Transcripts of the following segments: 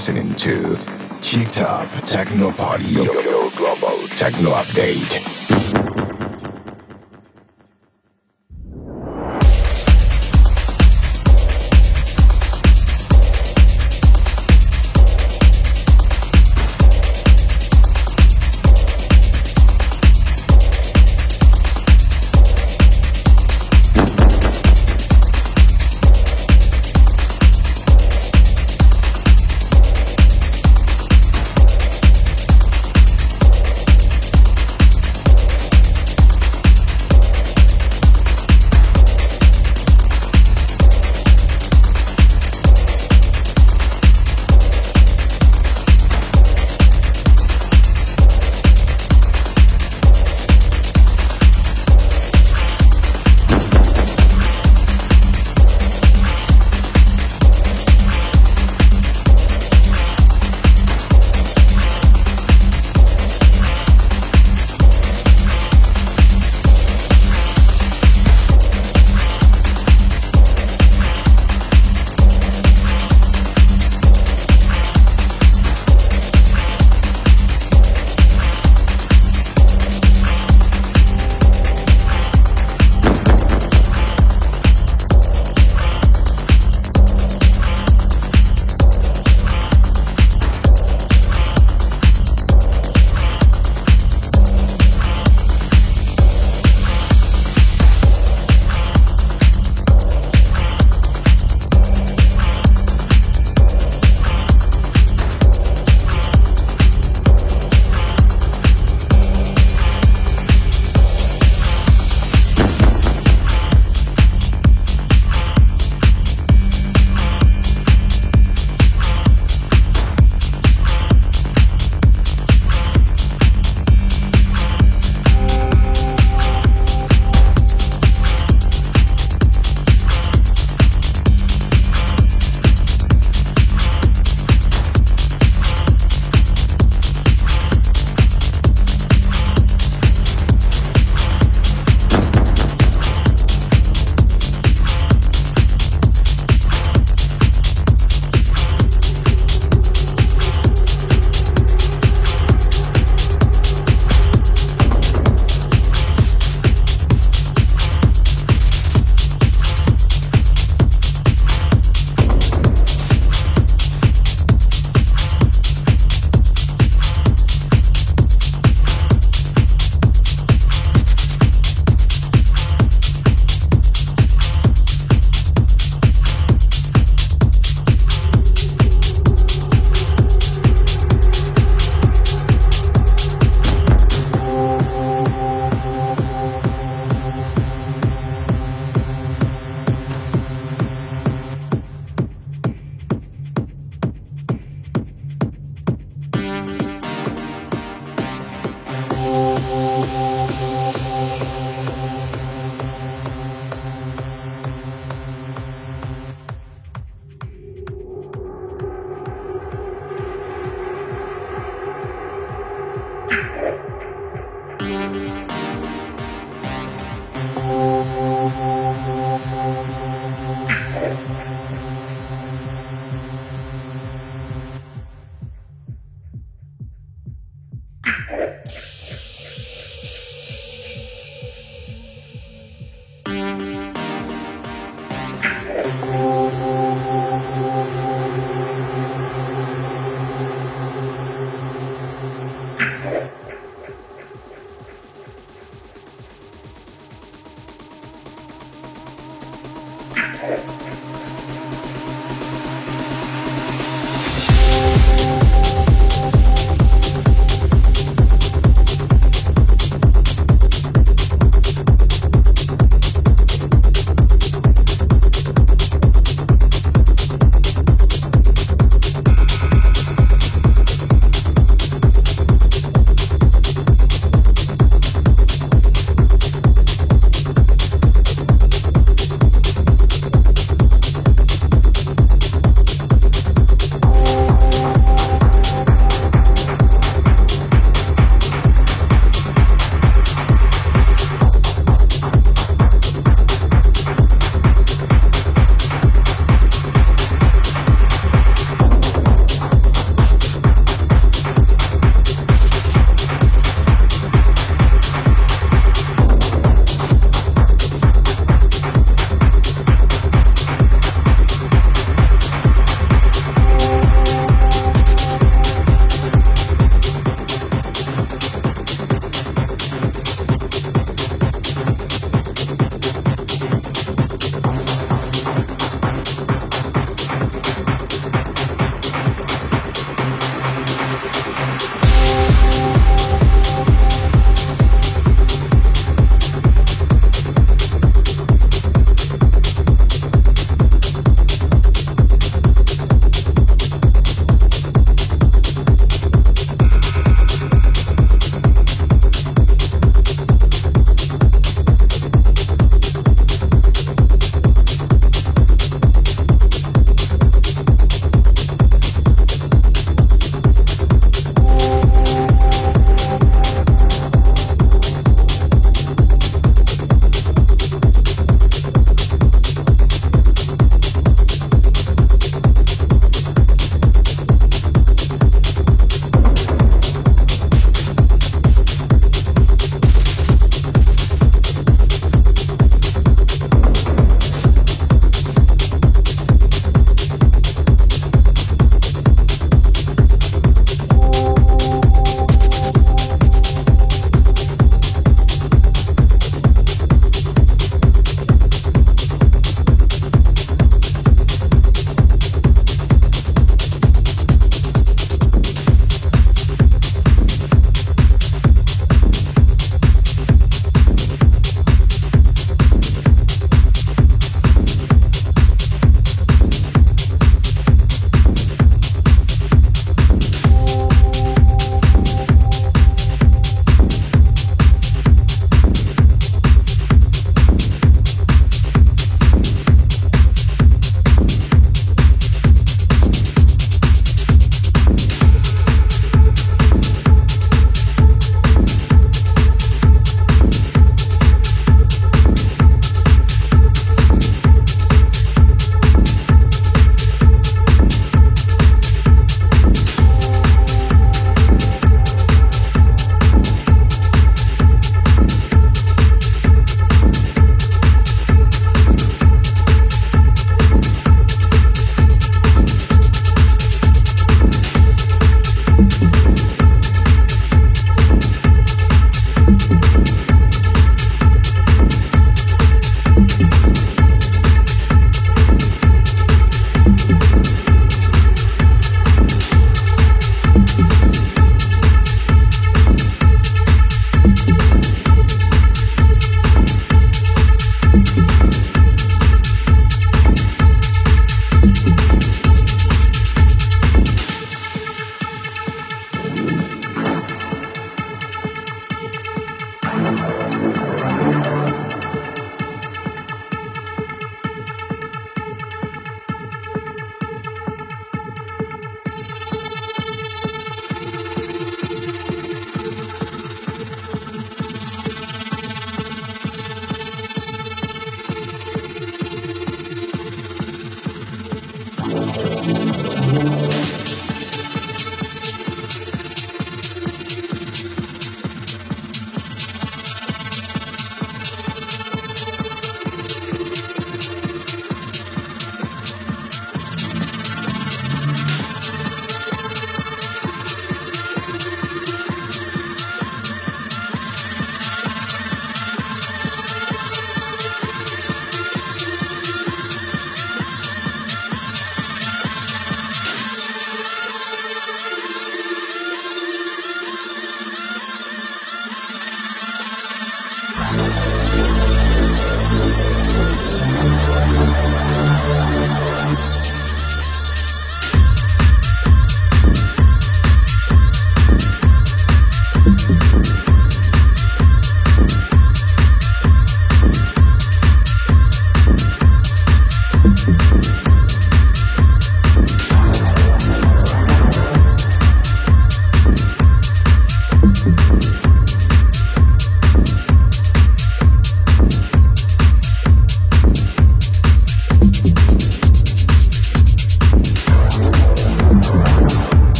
listening to Cheek Top Techno Party, your global techno update.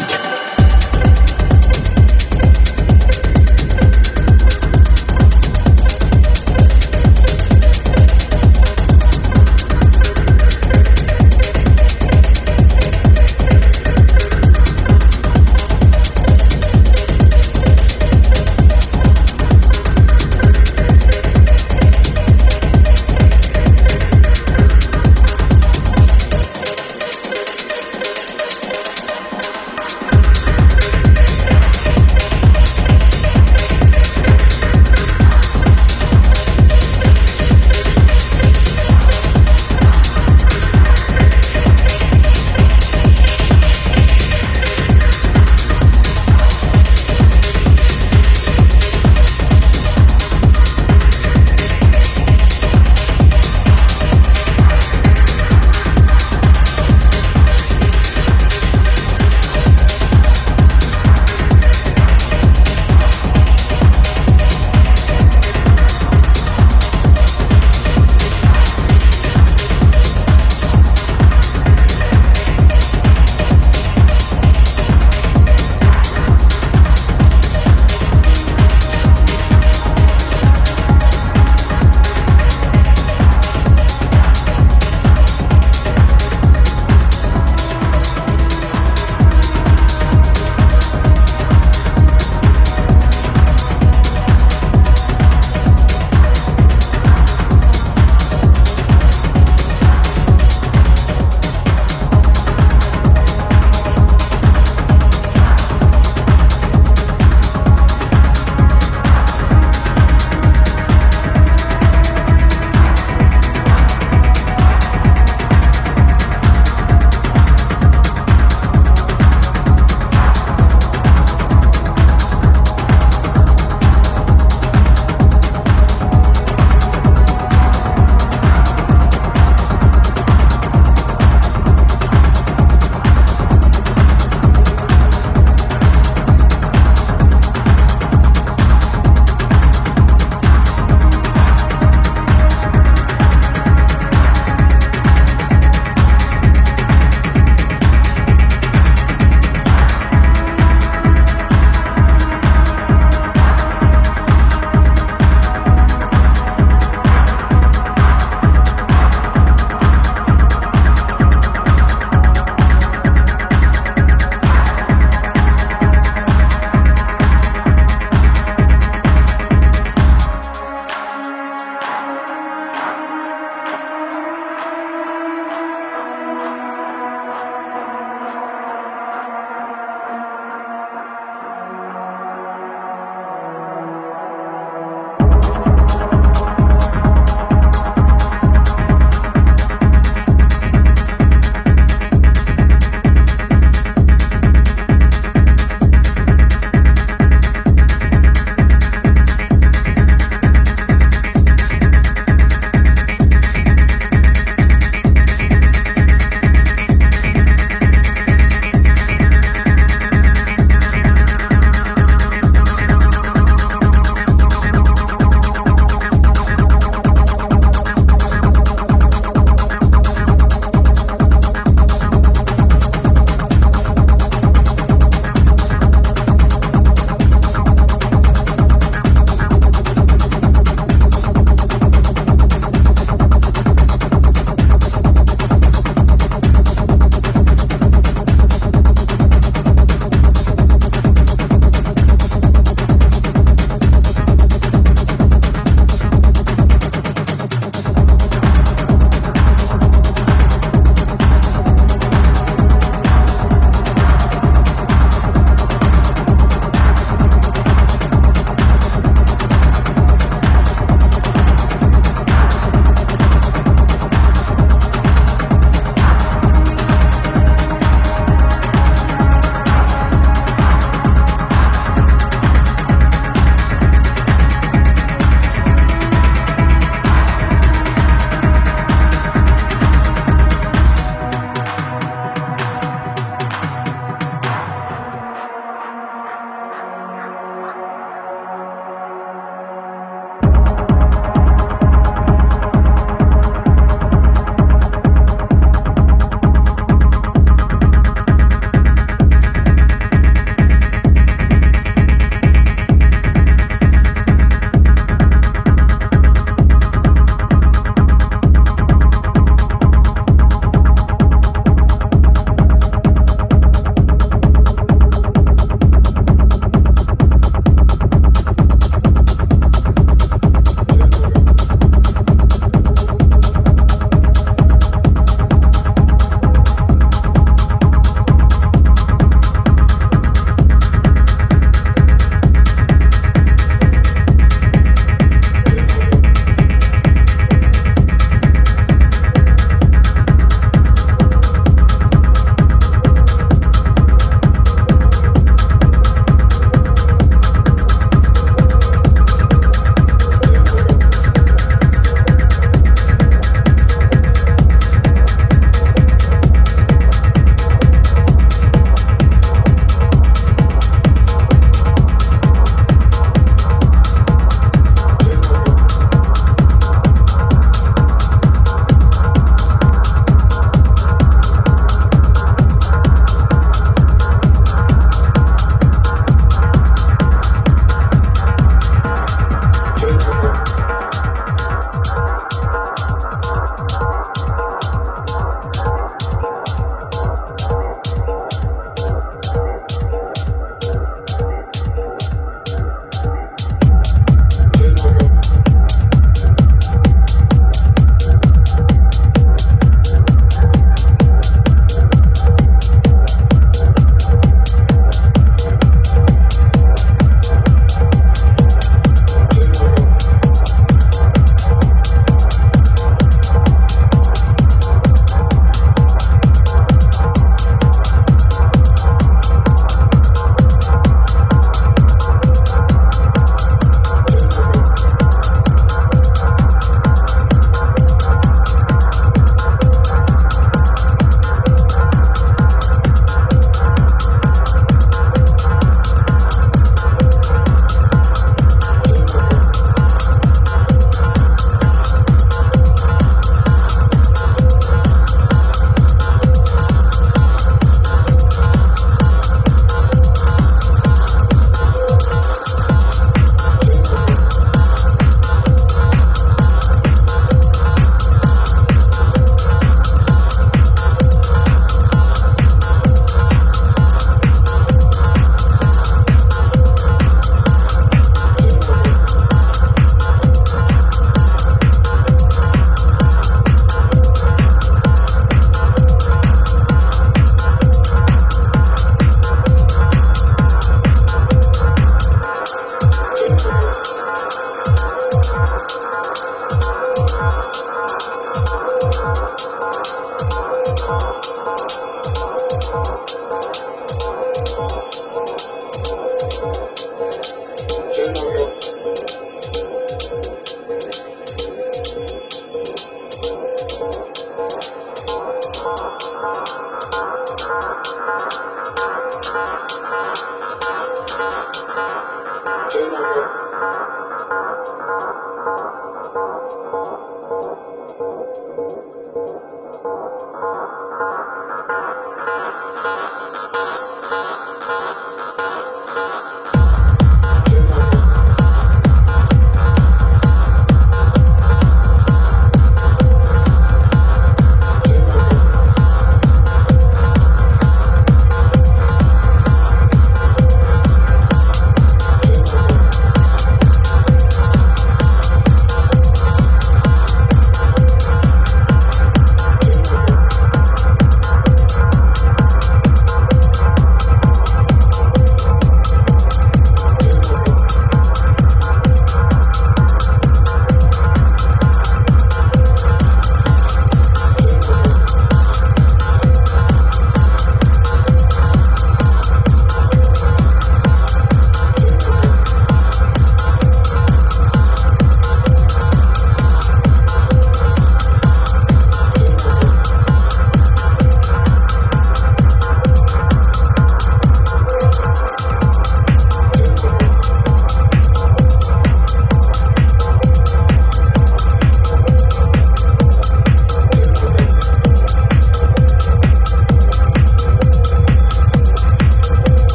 Update.